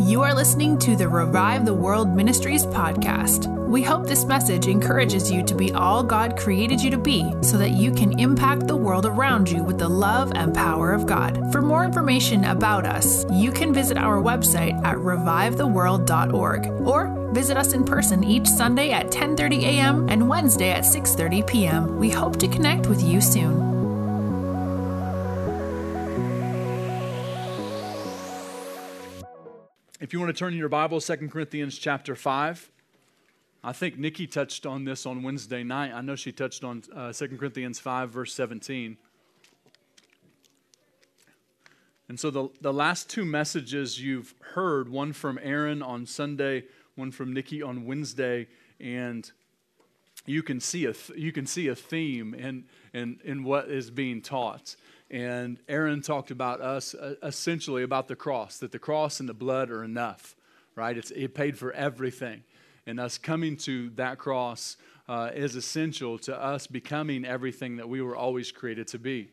You are listening to the Revive the World Ministries podcast. We hope this message encourages you to be all God created you to be so that you can impact the world around you with the love and power of God. For more information about us, you can visit our website at revivetheworld.org or visit us in person each Sunday at 10:30 a.m. and Wednesday at 6:30 p.m. We hope to connect with you soon. If you want to turn in your Bible, 2 Corinthians chapter 5. I think Nikki touched on this on Wednesday night. I know she touched on uh, 2 Corinthians 5, verse 17. And so the, the last two messages you've heard, one from Aaron on Sunday, one from Nikki on Wednesday, and you can see a, th- you can see a theme in, in, in what is being taught. And Aaron talked about us uh, essentially about the cross, that the cross and the blood are enough, right? It's, it paid for everything. And us coming to that cross uh, is essential to us becoming everything that we were always created to be.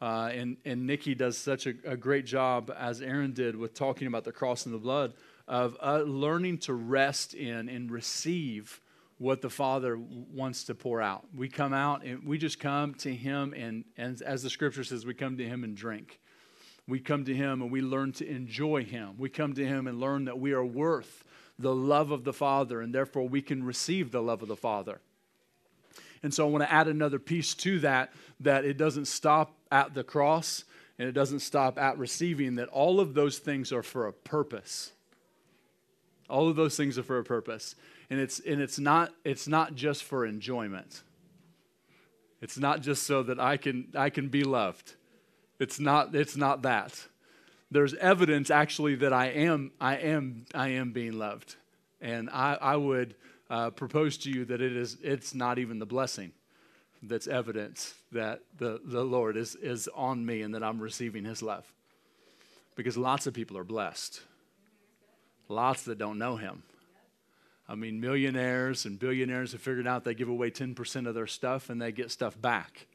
Uh, and, and Nikki does such a, a, great job, as Aaron did, with talking about the cross and the blood, of uh, learning to rest in and receive what the Father wants to pour out. We come out and we just come to Him, and, and as the scripture says, we come to Him and drink. We come to Him and we learn to enjoy Him. We come to Him and learn that we are worth the love of the Father, and therefore we can receive the love of the Father. And so I want to add another piece to that that it doesn't stop at the cross and it doesn't stop at receiving, that all of those things are for a purpose. All of those things are for a purpose and it's and it's not it's not just for enjoyment. It's not just so that i can i can be loved. It's not it's not that. There's evidence actually that i am i am i am being loved. And i i would uh, propose to you that it is it's not even the blessing that's evidence that the, the lord is is on me and that i'm receiving his love. Because lots of people are blessed. Lots that don't know him I mean, millionaires and billionaires have figured out they give away 10% of their stuff and they get stuff back.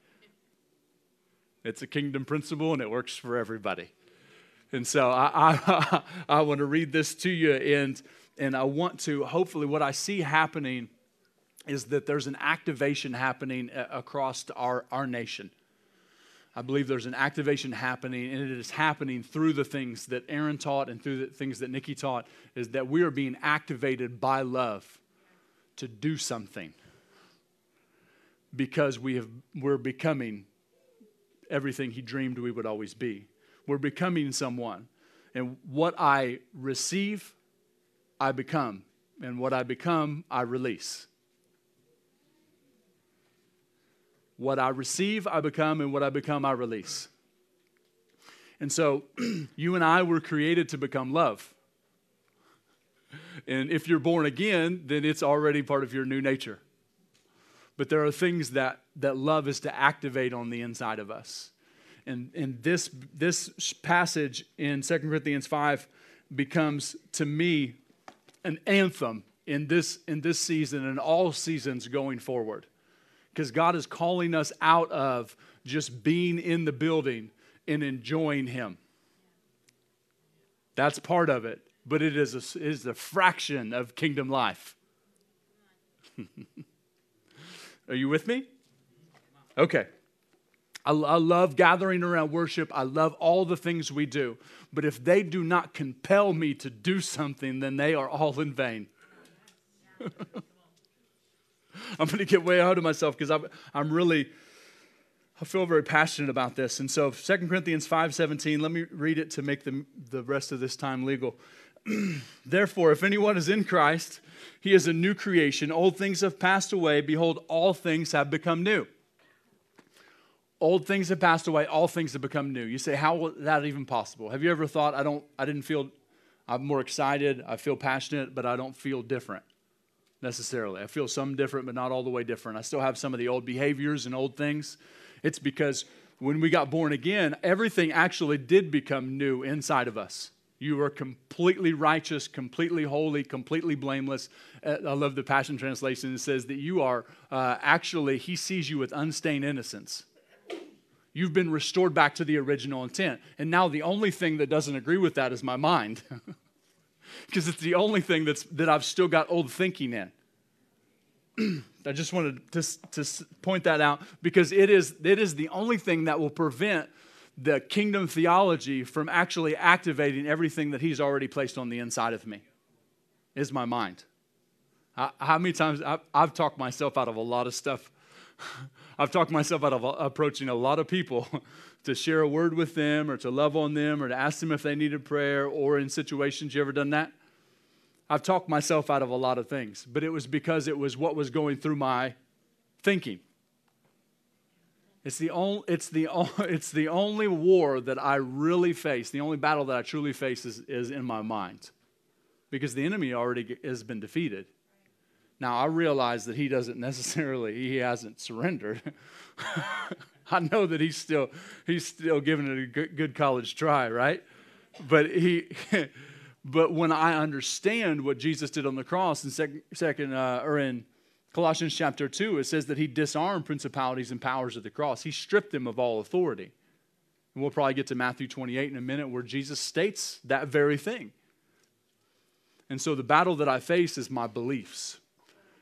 It's a kingdom principle and it works for everybody. And so I, I, I want to read this to you, and, and I want to, hopefully, what I see happening is that there's an activation happening uh, across our, our nation. I believe there's an activation happening, and it is happening through the things that Aaron taught and through the things that Nikki taught, is that we are being activated by love to do something because we have, we're becoming everything he dreamed we would always be. We're becoming someone. And what I receive, I become. And what I become, I release. What I receive, I become, and what I become, I release. And so, you and I were created to become love. And if you're born again, then it's already part of your new nature. But there are things that, that love is to activate on the inside of us. And, and this, this passage in 2 Corinthians 5 becomes, to me, an anthem in this, in this season and all seasons going forward because God is calling us out of just being in the building and enjoying Him. That's part of it, but it is a, it is a fraction of kingdom life. Are you with me? Okay. I, I love gathering around worship. I love all the things we do. But if they do not compel me to do something, then they are all in vain. I'm going to get way out of myself because I'm, I'm really, I feel very passionate about this. And so 2 Corinthians 5.17, let me read it to make the, the rest of this time legal. Therefore, if anyone is in Christ, he is a new creation. Old things have passed away. Behold, all things have become new. Old things have passed away. All things have become new. You say, how is that even possible? Have you ever thought, I don't, I didn't feel, I'm more excited, I feel passionate, but I don't feel different? Necessarily. I feel some different, but not all the way different. I still have some of the old behaviors and old things. It's because when we got born again, everything actually did become new inside of us. You are completely righteous, completely holy, completely blameless. Uh, I love the Passion Translation. It says that you are uh, actually, He sees you with unstained innocence. You've been restored back to the original intent. And now the only thing that doesn't agree with that is my mind. because it's the only thing that's, that I've still got old thinking in. I just wanted to, to point that out because it is, it is the only thing that will prevent the kingdom theology from actually activating everything that he's already placed on the inside of me is my mind. how many times I've, I've, talked myself out of a lot of stuff. I've talked myself out of uh, approaching a lot of people to share a word with them or to love on them or to ask them if they needed prayer or in situations. You ever done that? I've talked myself out of a lot of things, but it was because it was what was going through my thinking. It's the, only, it's, the, it's the only war that I really face, the only battle that I truly face is, is in my mind because the enemy already has been defeated. Now, I realize that he doesn't necessarily, he hasn't surrendered. I know that he's still, he's still giving it a good, college try, right? But he, but when I understand what Jesus did on the cross in second, second uh, or in Colossians chapter 2, it says that he disarmed principalities and powers at the cross. He stripped them of all authority. And we'll probably get to Matthew 28 in a minute where Jesus states that very thing. And so the battle that I face is my beliefs.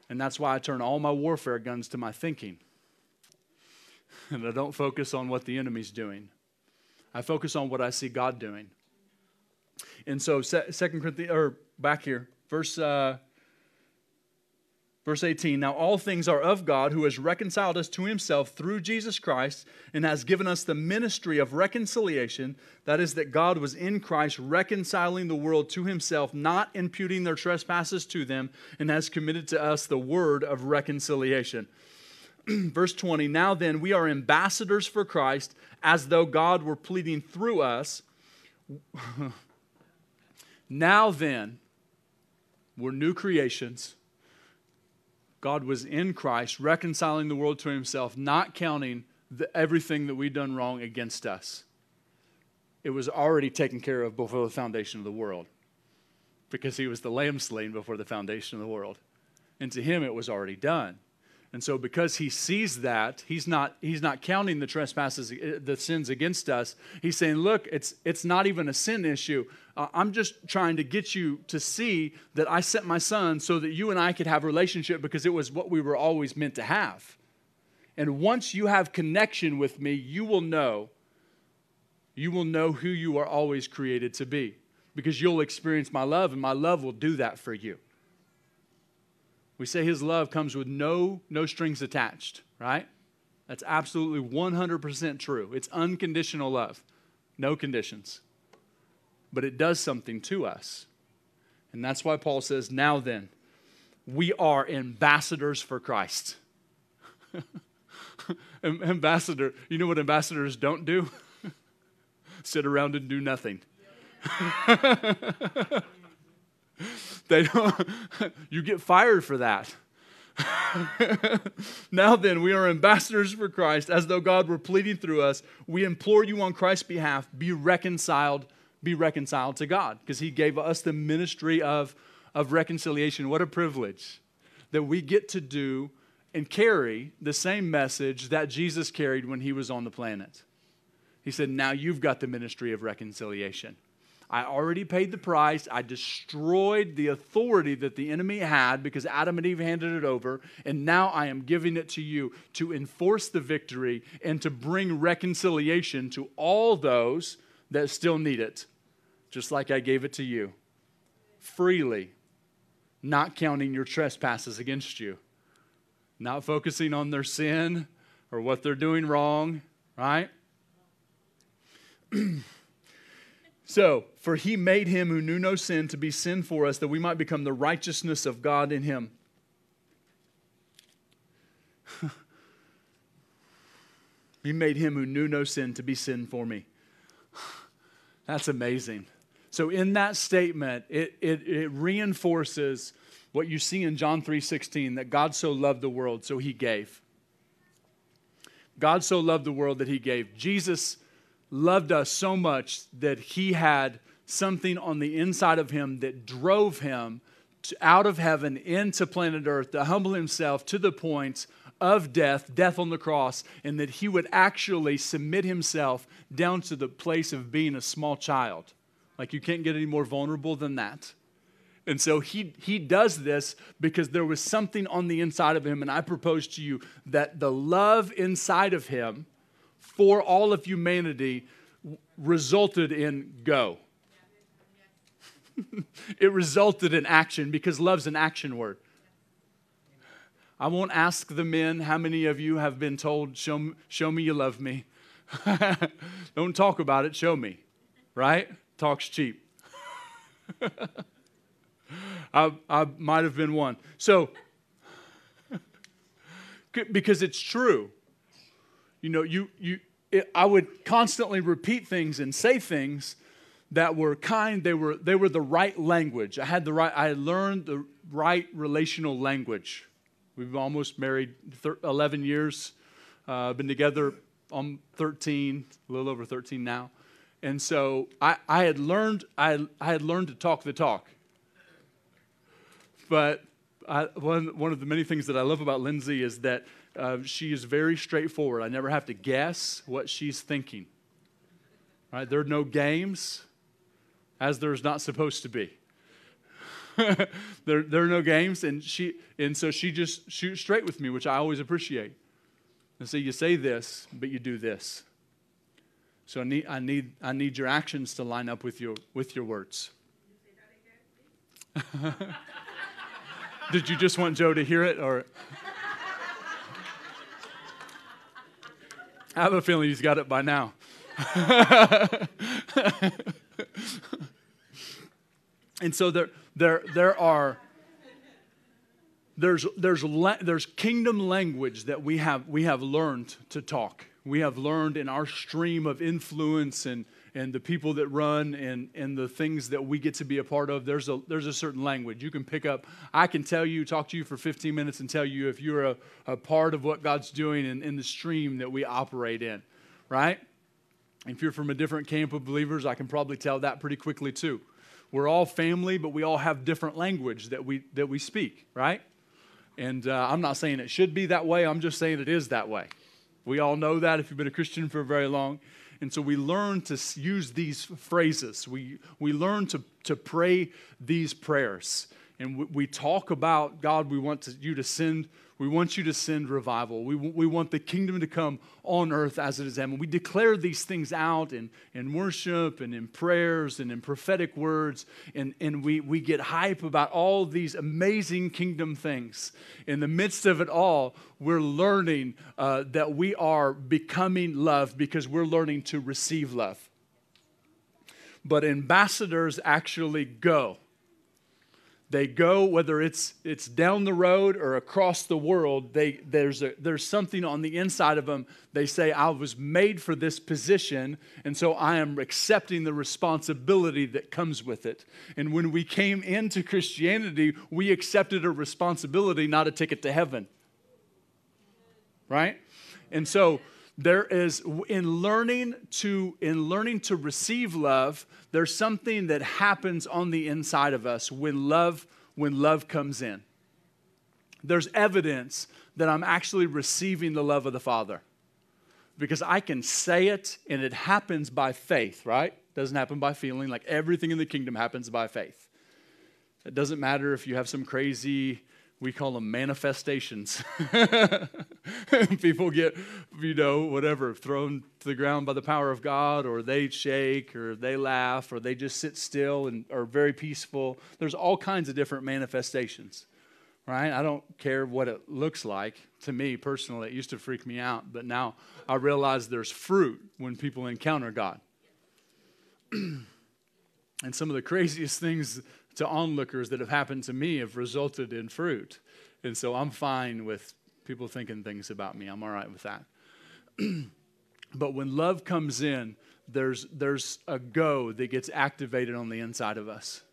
And that's why I turn all my warfare guns to my thinking. And I don't focus on what the enemy's doing. I focus on what I see God doing. And so, Second Corinthians, or back here, verse uh, Verse 18 Now all things are of God, who has reconciled us to himself through Jesus Christ and has given us the ministry of reconciliation. That is, that God was in Christ reconciling the world to himself, not imputing their trespasses to them, and has committed to us the word of reconciliation. Verse 20 Now then, we are ambassadors for Christ, as though God were pleading through us. now then, we're new creations God was in Christ, reconciling the world to himself, not counting the, everything that we've done wrong against us. It was already taken care of before the foundation of the world because he was the lamb slain before the foundation of the world. And to him, it was already done. And so, because he sees that, he's not, he's not counting the trespasses, uh, the sins against us. He's saying, Look, it's, it's not even a sin issue. Uh, I'm just trying to get you to see that I sent my son so that you and I could have a relationship because it was what we were always meant to have. And once you have connection with me, you will know, you will know who you are always created to be because you'll experience my love, and my love will do that for you. We say his love comes with no, no strings attached, right? That's absolutely 100% true. It's unconditional love, no conditions. But it does something to us. And that's why Paul says, now then, we are ambassadors for Christ. Ambassador, you know what ambassadors don't do? Sit around and do nothing. They don't, you get fired for that. now then, we are ambassadors for Christ, as though God were pleading through us. We implore you on Christ's behalf, be reconciled, be reconciled to God, because He gave us the ministry of, of reconciliation. What a privilege that we get to do and carry the same message that Jesus carried when He was on the planet. He said, Now you've got the ministry of reconciliation. I already paid the price. I destroyed the authority that the enemy had because Adam and Eve handed it over. And now I am giving it to you to enforce the victory and to bring reconciliation to all those that still need it, just like I gave it to you. Freely, not counting your trespasses against you, not focusing on their sin or what they're doing wrong, right? So, for he made him who knew no sin to be sin for us, that we might become the righteousness of God in him. he made him who knew no sin to be sin for me. That's amazing. So, in that statement, it, it, it reinforces what you see in John 3:16 that God so loved the world, so he gave. God so loved the world that he gave. Jesus loved us so much that he had something on the inside of him that drove him out of heaven into planet earth to humble himself to the point of death, death on the cross, and that he would actually submit himself down to the place of being a small child. Like you can't get any more vulnerable than that. And so he, he does this because there was something on the inside of him. And I propose to you that the love inside of him for all of humanity resulted in go. it resulted in action because love's an action word. I won't ask the men how many of you have been told, Show, show me you love me. Don't talk about it, show me. Right? Talk's cheap. I, I might have been one. So, because it's true. You know, you, you, it, I would constantly repeat things and say things that were kind. They were, they were the right language. I had the right, I learned the right relational language. We've almost married 11 years, uh, been together on 13, a little over 13 now. And so I, I had learned I, I had learned to talk the talk. But I, one, one of the many things that I love about Lindsay is that uh, she is very straightforward. I never have to guess what she's thinking. Right? There are no games, as there's not supposed to be. there, there are no games, and she and so she just shoots straight with me, which I always appreciate. And so you say this, but you do this. So I need, I need, I need your actions to line up with your, with your words. Did you just want Joe to hear it, or? I have a feeling he's got it by now. and so there, there, there are there's, there's, there's kingdom language that we have, we have learned to talk. We have learned in our stream of influence and, and the people that run and, and the things that we get to be a part of, there's a, there's a certain language. You can pick up, I can tell you, talk to you for 15 minutes and tell you if you're a, a part of what God's doing in, in the stream that we operate in, right? If you're from a different camp of believers, I can probably tell that pretty quickly too. We're all family, but we all have different language that we, that we speak, right? And uh, I'm not saying it should be that way, I'm just saying it is that way. We all know that if you've been a Christian for very long. And so we learn to use these phrases. We, we learn to, to pray these prayers. And we, talk about, God, we want to, you to send we want you to send revival. We, we want the kingdom to come on earth as it is heaven. We declare these things out in, in worship and in prayers and in prophetic words, and, and we, we get hype about all these amazing kingdom things. In the midst of it all, we're learning uh, that we are becoming love because we're learning to receive love. But ambassadors actually go they go whether it's it's down the road or across the world they there's a there's something on the inside of them. They say i was made for this position and so i am accepting the responsibility that comes with it. And when we came into christianity we accepted a responsibility not a ticket to heaven. Right? And so there is in learning to in learning to receive love there's something that happens on the inside of us when love when love comes in. There's evidence that i'm actually receiving the love of the father. Because i can say it and it happens by faith right? Doesn't happen by feeling like everything in the kingdom happens by faith. It doesn't matter if you have some crazy we call them manifestations. People get, you know, whatever, thrown to the ground by the power of God, or they shake, or they laugh, or they just sit still and are very peaceful. There's all kinds of different manifestations, right? I don't care what it looks like. To me personally, it used to freak me out, but now I realize there's fruit when people encounter God. and some of the craziest things to onlookers that have happened to me have resulted in fruit. And so I'm fine with people thinking things about me. I'm all right with that. but when love comes in, there's, there's a go that gets activated on the inside of us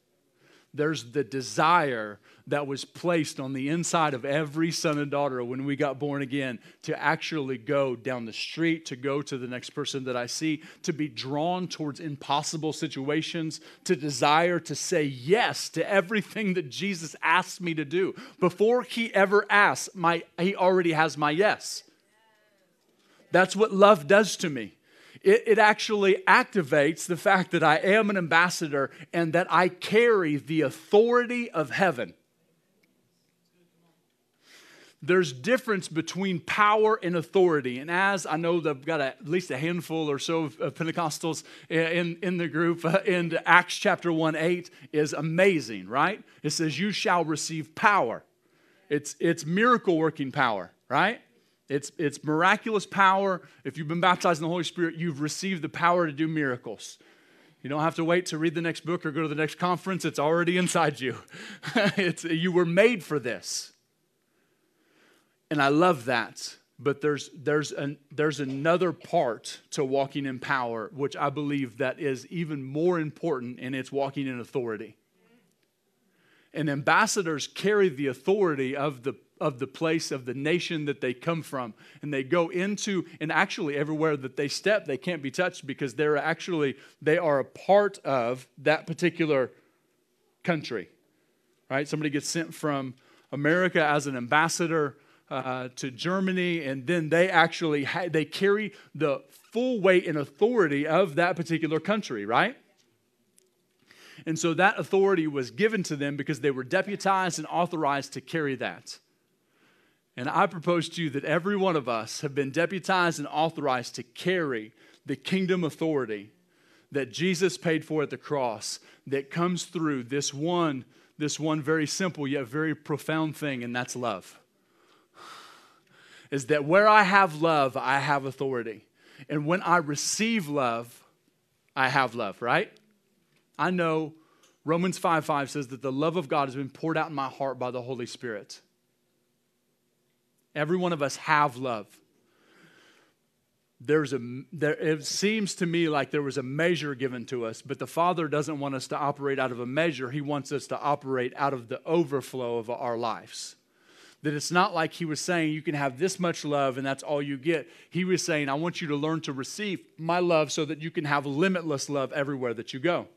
there's the desire that was placed on the inside of every son and daughter when we got born again to actually go down the street, to go to the next person that I see, to be drawn towards impossible situations, to desire to say yes to everything that Jesus asked me to do. Before he ever asks, my, he already has my yes. That's what love does to me It, it actually activates the fact that I am an ambassador and that I carry the authority of heaven. There's difference between power and authority. And as i know they've got at least a handful or so of, pentecostals in, in the group uh, in acts chapter 1 8 is amazing right? It says you shall receive power. It's it's miracle working power right it's it's miraculous power. If you've been baptized in the holy spirit you've received the power to do miracles. You don't have to wait to read the next book or go to the next conference. It's already inside you. It's you were made for this. And I love that. But there's, there's, an, there's another part to walking in power, which I believe that is even more important, and it's walking in authority. And ambassadors carry the authority of the, of the place, of the nation that they come from. And they go into, and actually everywhere that they step, they can't be touched because they're actually, they are a part of that particular country. Right? Somebody gets sent from America as an ambassador uh, to Germany, and then they actually ha- they carry the full weight and authority of that particular country, right? And so that authority was given to them because they were deputized and authorized to carry that. And I propose to you that every one of us have been deputized and authorized to carry the kingdom authority that Jesus paid for at the cross that comes through this one this one very simple yet very profound thing and that's love is that where I have love, I have authority. And when I receive love, I have love, right? I know Romans 5 5 says that the love of God has been poured out in my heart by the Holy Spirit. Every one of us have love. There's a, there, it seems to me like there was a measure given to us, but the Father doesn't want us to operate out of a measure. He wants us to operate out of the overflow of our lives. That it's not like he was saying you can have this much love and that's all you get. He was saying, I want you to learn to receive my love so that you can have limitless love everywhere that you go.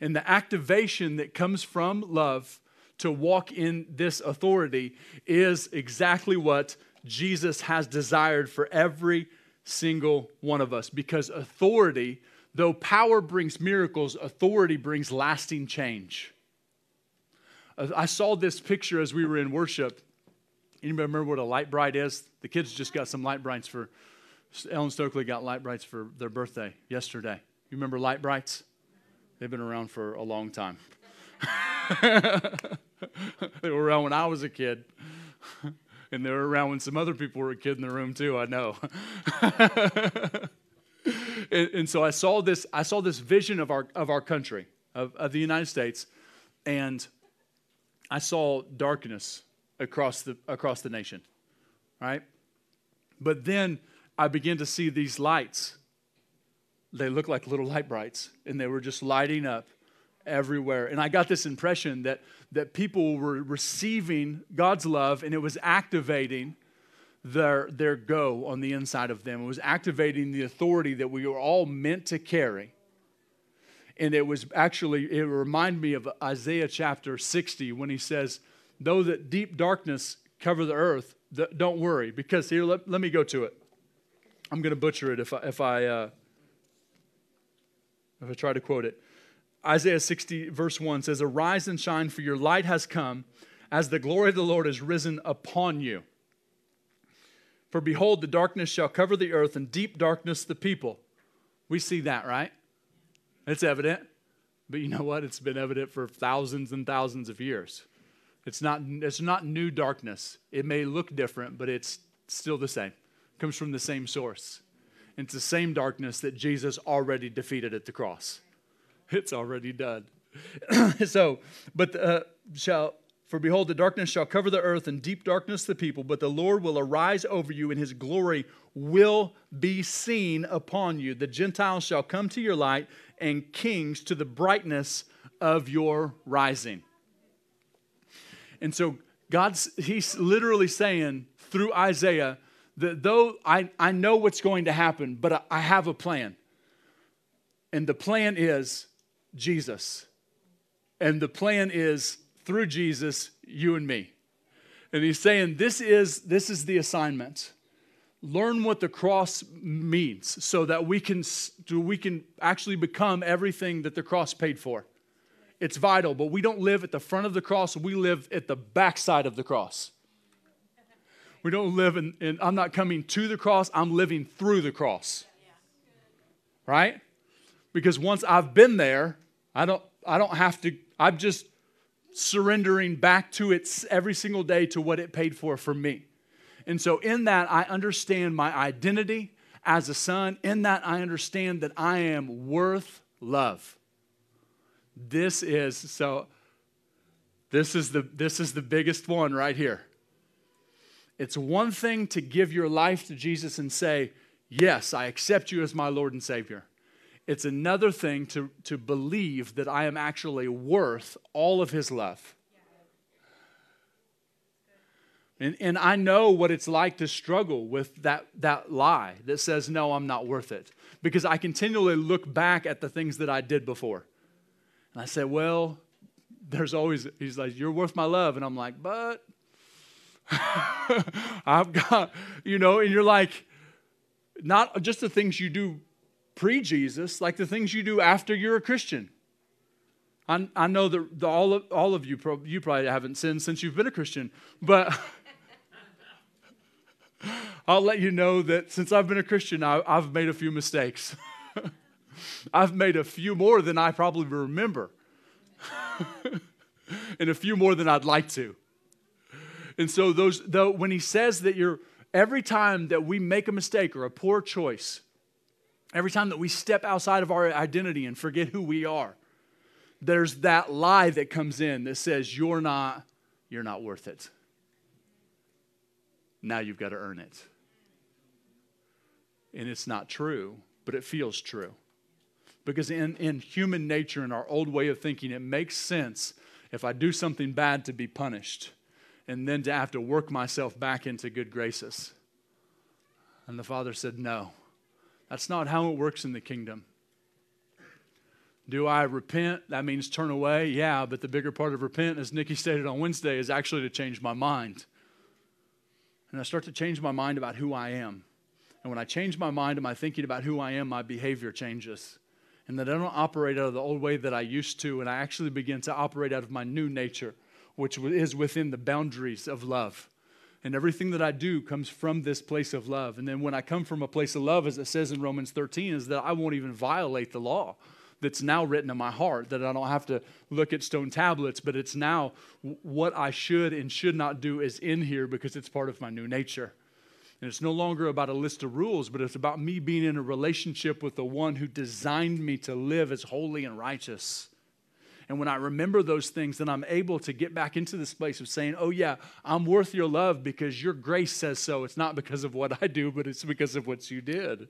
And the activation that comes from love to walk in this authority is exactly what Jesus has desired for every single one of us. Because authority, though power brings miracles, authority brings lasting change. I saw this picture as we were in worship. Anybody remember what a Lite-Brite is? The kids just got some Lite-Brites for, Ellen Stokely got Lite-Brites for their birthday yesterday. You remember Lite-Brites? They've been around for a long time. they were around when I was a kid. And they were around when some other people were a kid in the room too, I know. and, and, so I saw this, I saw this vision of our of our country, of, of the United States, and I saw darkness across the, across the nation, right? But then I began to see these lights. They looked like little Lite-Brites, and they were just lighting up everywhere. And I got this impression that, that people were receiving God's love, and it was activating their, their go on the inside of them. It was activating the authority that we were all meant to carry and it was actually, it reminded me of Isaiah chapter 60 when he says, Though that deep darkness cover the earth, don't worry. Because here, let, let me go to it. I'm going to butcher it if I, if I, uh, if I try to quote it. Isaiah 60, verse 1 says, Arise and shine, for your light has come, as the glory of the Lord has risen upon you. For behold, the darkness shall cover the earth, and deep darkness the people. We see that, right? It's evident. But you know what? It's been evident for thousands and thousands of years. It's not, it's not new darkness. It may look different, but it's still the same. It comes from the same source. It's the same darkness that Jesus already defeated at the cross. It's already done. so, but uh, shall for behold, the darkness shall cover the earth, and deep darkness the people, but the Lord will arise over you, and his glory will be seen upon you. The Gentiles shall come to your light, and kings to the brightness of your rising. And so God's he's literally saying through Isaiah that though I, I know what's going to happen, but I, I have a plan. And the plan is Jesus. And the plan is through Jesus, you and me. And he's saying this is this is the assignment. learn what the cross means so that we can, we can actually become everything that the cross paid for. It's vital, but we don't live at the front of the cross, we live at the backside of the cross. We don't live in, in I'm not coming to the cross, I'm living through the cross. Right? Because once I've been there, I don't I don't have to I'm just surrendering back to it every single day to what it paid for for me. And so, in that, I understand my identity as a son. In that, I understand that I am worth love. This is so. This is the this is the biggest one right here. It's one thing to give your life to Jesus and say, "Yes, I accept you as my Lord and Savior." It's another thing to, to believe that I am actually worth all of his love. And, and I know what it's like to struggle with that, that lie that says, no, I'm not worth it. Because I continually look back at the things that I did before. And I say, well, there's always, he's like, you're worth my love. And I'm like, but I've got, you know, and you're like, not just the things you do pre Jesus, like the things you do after you're a Christian. I, I know that the, all, of, all of you, you probably haven't sinned since you've been a Christian, but I'll let you know that since I've been a Christian, I, I've made a few mistakes. I've made a few more than I probably remember, and a few more than I'd like to. And so, those, though, when he says that you're, every time that we make a mistake or a poor choice, every time that we step outside of our identity and forget who we are, there's that lie that comes in that says, You're not, you're not worth it. Now you've got to earn it. And it's not true, but it feels true. Because in, in human nature, in our old way of thinking, it makes sense if I do something bad to be punished and then to have to work myself back into good graces. And the father said, No, that's not how it works in the kingdom. Do I repent? That means turn away? Yeah, but the bigger part of repent, as Nikki stated on Wednesday, is actually to change my mind and I start to change my mind about who I am. And when I change my mind and my thinking about who I am, my behavior changes. And that I don't operate out of the old way that I used to, and I actually begin to operate out of my new nature, which is within the boundaries of love. And everything that I do comes from this place of love. And then when I come from a place of love, as it says in Romans 13, is that I won't even violate the law that's now written in my heart that I don't have to look at stone tablets, but it's now what I should and should not do is in here because it's part of my new nature. And it's no longer about a list of rules, but it's about me being in a relationship with the one who designed me to live as holy and righteous. And when I remember those things, then I'm able to get back into this place of saying, Oh, yeah, I'm worth your love because your grace says so. It's not because of what I do, but it's because of what you did.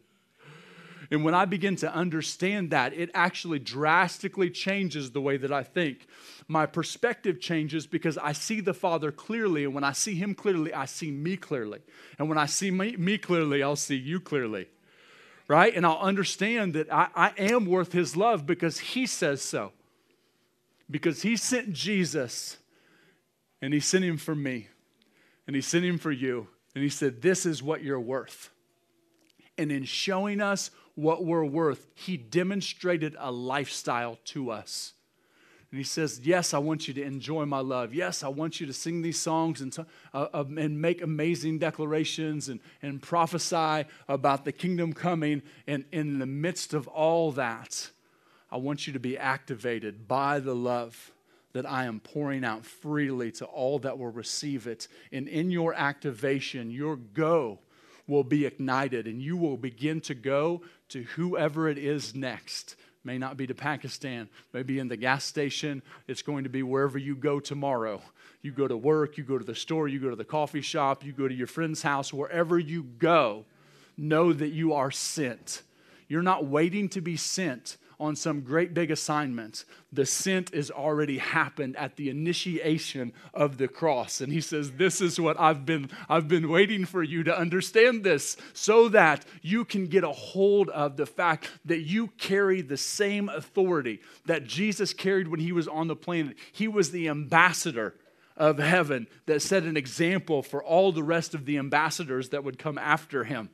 And when I begin to understand that, it actually drastically changes the way that I think. My perspective changes because I see the Father clearly. And when I see Him clearly, I see me clearly. And when I see me, me clearly, I'll see you clearly. Right? And I'll understand that I, I am worth His love because He says so. Because He sent Jesus and He sent Him for me and He sent Him for you. And He said, This is what you're worth. And in showing us what we're worth, he demonstrated a lifestyle to us. And he says, Yes, I want you to enjoy my love. Yes, I want you to sing these songs and, uh, uh, and make amazing declarations and, and prophesy about the kingdom coming. And in the midst of all that, I want you to be activated by the love that I am pouring out freely to all that will receive it. And in your activation, your go will be ignited and you will begin to go to whoever it is next. May not be to Pakistan, maybe in the gas station. It's going to be wherever you go tomorrow. You go to work, you go to the store, you go to the coffee shop, you go to your friend's house, wherever you go, know that you are sent. You're not waiting to be sent on some great big assignment. The sent is already happened at the initiation of the cross. And he says, This is what I've been, I've been waiting for you to understand this so that you can get a hold of the fact that you carry the same authority that Jesus carried when he was on the planet. He was the ambassador of heaven that set an example for all the rest of the ambassadors that would come after him,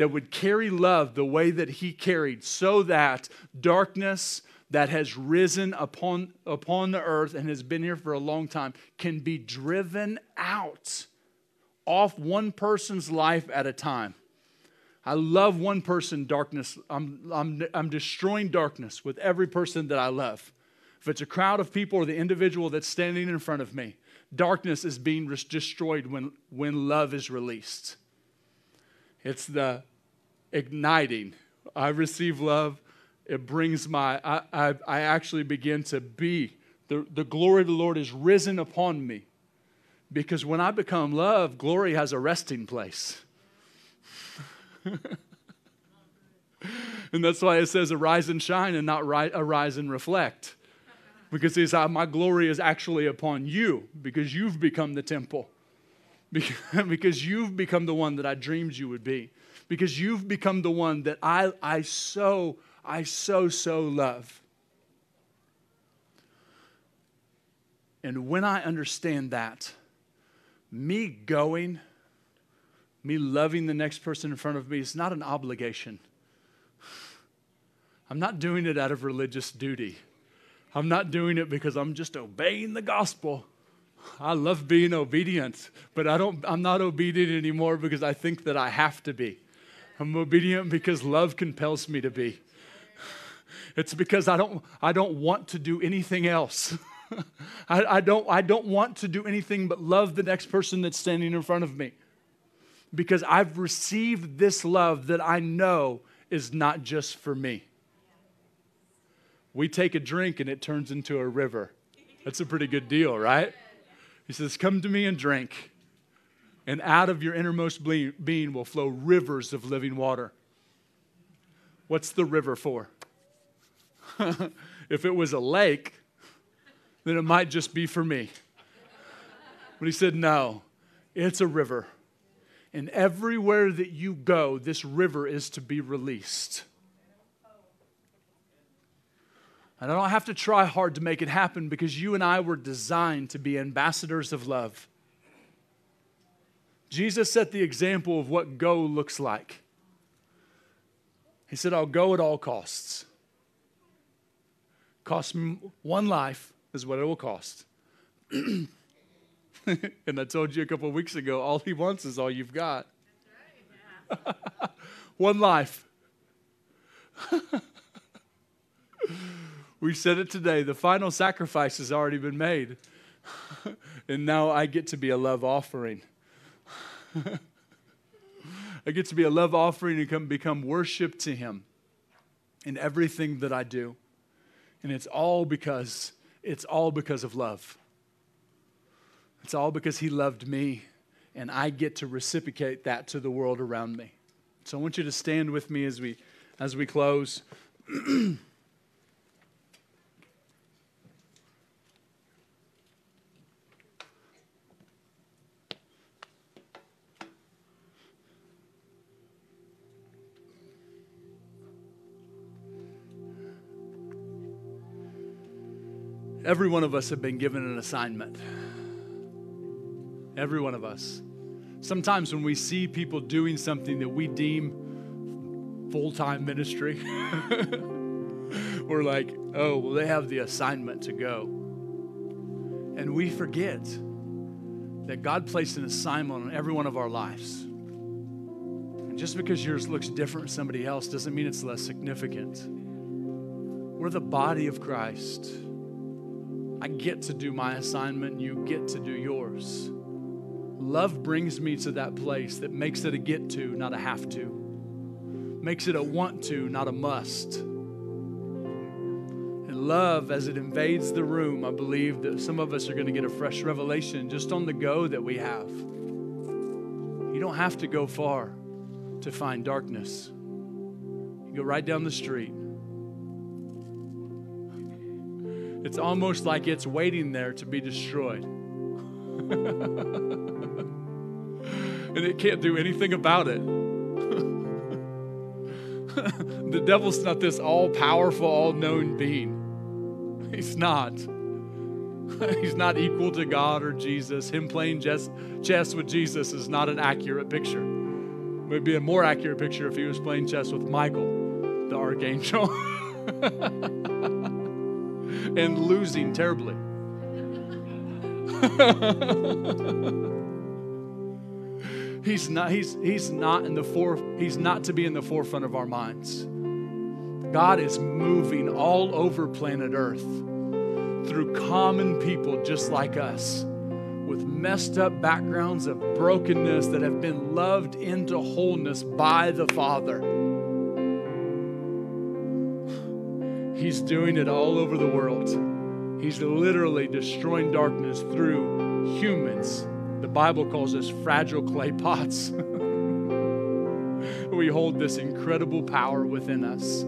that would carry love the way that he carried, so that darkness that has risen upon, upon the earth and has been here for a long time can be driven out off one person's life at a time. I love one person darkness. I'm, I'm, I'm destroying darkness with every person that I love. If it's a crowd of people or the individual that's standing in front of me, darkness is being destroyed when, when love is released. It's the igniting. I receive love. It brings my, I, I, I actually begin to be. The, the glory of the Lord is risen upon me. Because when I become love, glory has a resting place. and that's why it says arise and shine and not ri- arise and reflect. Because he says, uh, my glory is actually upon you because you've become the temple. because you've become the one that I dreamed you would be. Because you've become the one that I, I so, I so, so love. And when I understand that, me going, me loving the next person in front of me is not an obligation. I'm not doing it out of religious duty. I'm not doing it because I'm just obeying the gospel. I love being obedient, but I don't I'm not obedient anymore because I think that I have to be. I'm obedient because love compels me to be. It's because I don't I don't want to do anything else. I, I, don't, I don't want to do anything but love the next person that's standing in front of me because I've received this love that I know is not just for me. We take a drink and it turns into a river. That's a pretty good deal, right? He says, Come to me and drink, and out of your innermost being will flow rivers of living water. What's the river for? if it was a lake, then it might just be for me. But he said, No, it's a river. And everywhere that you go, this river is to be released. And I don't have to try hard to make it happen because you and I were designed to be ambassadors of love. Jesus set the example of what go looks like. He said, I'll go at all costs. Cost me one life, is what it will cost. and I told you a couple weeks ago, all he wants is all you've got. One life. we said it today. The final sacrifice has already been made. and now I get to be a love offering. I get to be a love offering and come, become worship to Him in everything that I do. And it's all because it's all because of love. It's all because He loved me, and I get to reciprocate that to the world around me. So I want you to stand with me as we, as we close. Every one of us have been given an assignment. Every one of us. Sometimes when we see people doing something that we deem full time ministry, we're like, oh, well, they have the assignment to go. And we forget that God placed an assignment on every one of our lives. And just because yours looks different from somebody else doesn't mean it's less significant. We're the body of Christ. I get to do my assignment, you get to do yours. Love brings me to that place that makes it a get to, not a have to, makes it a want to, not a must. And love, as it invades the room, I believe that some of us are going to get a fresh revelation just on the go that we have. You don't have to go far to find darkness. You go right down the street. It's almost like it's waiting there to be destroyed. and it can't do anything about it. the devil's not this all powerful, all knowing being. He's not. He's not equal to God or Jesus. Him playing chess, chess with Jesus is not an accurate picture. It would be a more accurate picture if he was playing chess with Michael, the archangel, and losing terribly. he's not he's he's not in the fore he's not to be in the forefront of our minds. God is moving all over planet Earth through common people just like us with messed up backgrounds of brokenness that have been loved into wholeness by the Father. He's doing it all over the world. He's literally destroying darkness through humans. The Bible calls us fragile clay pots. we hold this incredible power within us.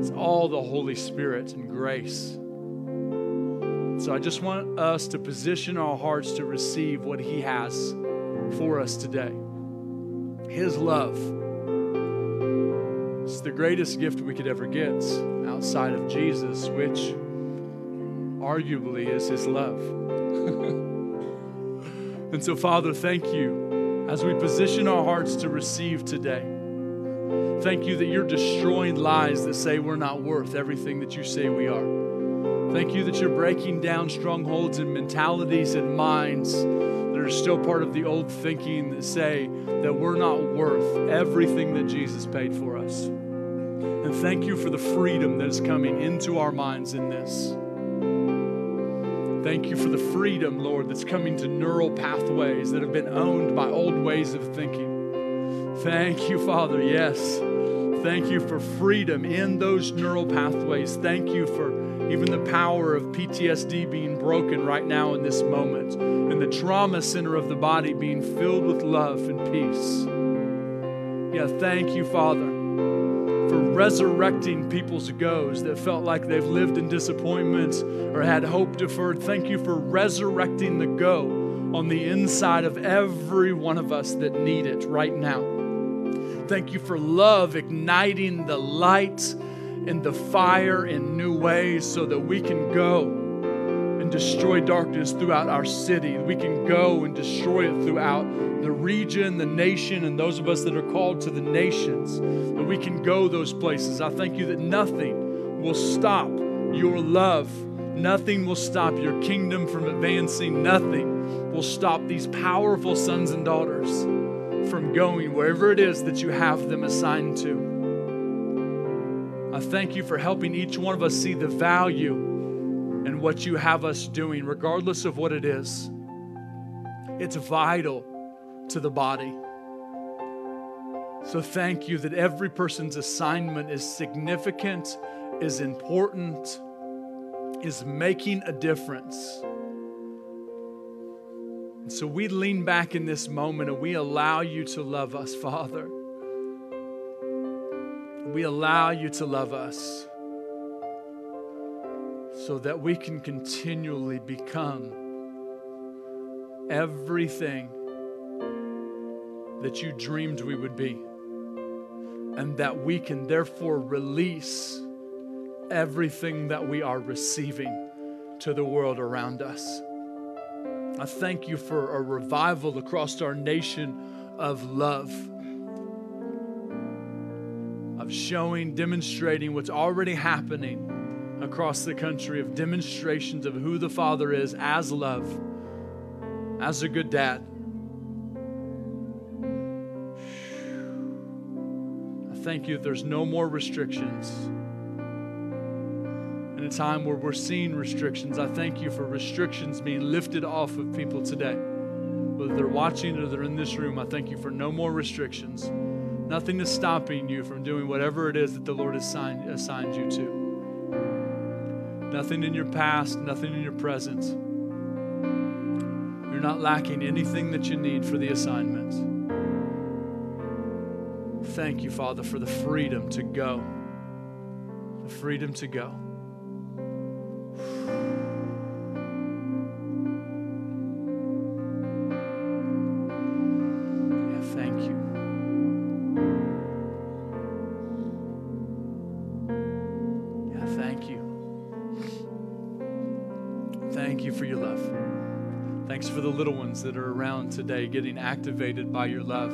It's all the Holy Spirit and grace. So I just want us to position our hearts to receive what He has for us today His love. It's the greatest gift we could ever get outside of Jesus, which arguably is His love. and so, Father, thank you as we position our hearts to receive today. Thank you that you're destroying lies that say we're not worth everything that you say we are. Thank you that you're breaking down strongholds and mentalities and minds that are still part of the old thinking that say that we're not worth everything that Jesus paid for us. And thank you for the freedom that is coming into our minds in this. Thank you for the freedom, Lord, that's coming to neural pathways that have been owned by old ways of thinking. Thank you, Father. Yes. Thank you for freedom in those neural pathways. Thank you for even the power of PTSD being broken right now in this moment, and the trauma center of the body being filled with love and peace. Yeah, thank you, Father, for resurrecting people's goes that felt like they've lived in disappointment or had hope deferred. Thank you for resurrecting the go on the inside of every one of us that need it right now. Thank you for love igniting the light in the fire in new ways so that we can go and destroy darkness throughout our city. We can go and destroy it throughout the region, the nation, and those of us that are called to the nations. That we can go those places. I thank you that nothing will stop your love. Nothing will stop your kingdom from advancing. Nothing will stop these powerful sons and daughters from going wherever it is that you have them assigned to. I thank you for helping each one of us see the value in what you have us doing, regardless of what it is. It's vital to the body. So thank you that every person's assignment is significant, is important, is making a difference. And so we lean back in this moment and we allow you to love us, Father we allow you to love us so that we can continually become everything that you dreamed we would be. And that we can therefore release everything that we are receiving to the world around us. I thank you for a revival across our nation of love of showing, demonstrating what's already happening across the country, of demonstrations of who the Father is as love, as a good dad. I thank you there's no more restrictions. In a time where we're seeing restrictions, I thank you for restrictions being lifted off of people today. Whether they're watching or they're in this room, I thank you for no more restrictions. Nothing is stopping you from doing whatever it is that the Lord has assigned, assigned you to. Nothing in your past, nothing in your present. You're not lacking anything that you need for the assignment. Thank you, Father, for the freedom to go. The freedom to go. Thank you for your love. Thanks for the little ones that are around today getting activated by your love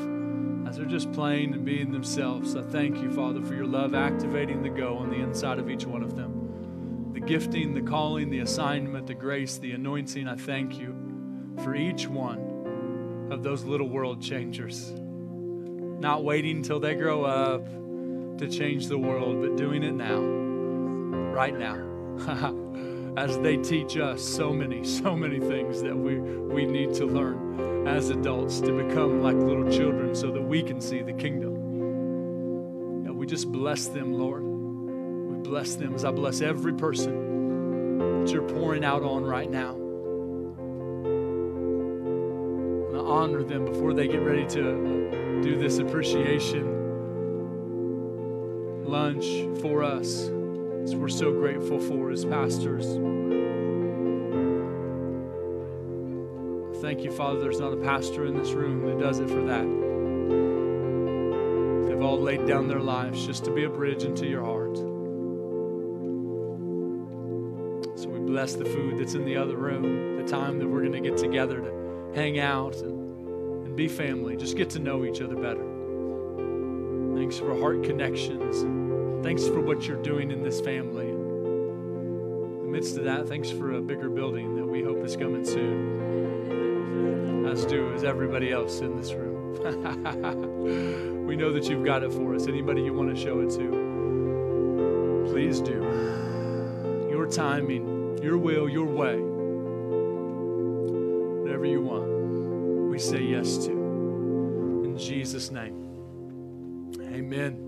as they're just playing and being themselves. I thank you, Father, for your love activating the go on the inside of each one of them. The gifting, the calling, the assignment, the grace, the anointing, I thank you for each one of those little world changers. Not waiting until they grow up to change the world, but doing it now, right now. as they teach us so many, so many things that we, we need to learn as adults to become like little children so that we can see the kingdom. Yeah, we just bless them, Lord. We bless them as I bless every person that you're pouring out on right now. I honor them before they get ready to do this appreciation lunch for us we're so grateful for as pastors. Thank you, Father. There's not a pastor in this room that does it for that. They've all laid down their lives just to be a bridge into your heart. So we bless the food that's in the other room, the time that we're going to get together to hang out and, and be family, just get to know each other better. Thanks for heart connections. Thanks for what you're doing in this family. In the midst of that, thanks for a bigger building that we hope is coming soon, as do as everybody else in this room. we know that you've got it for us. Anybody you want to show it to, please do. Your timing, your will, your way, whatever you want, we say yes to. In Jesus' name. Amen.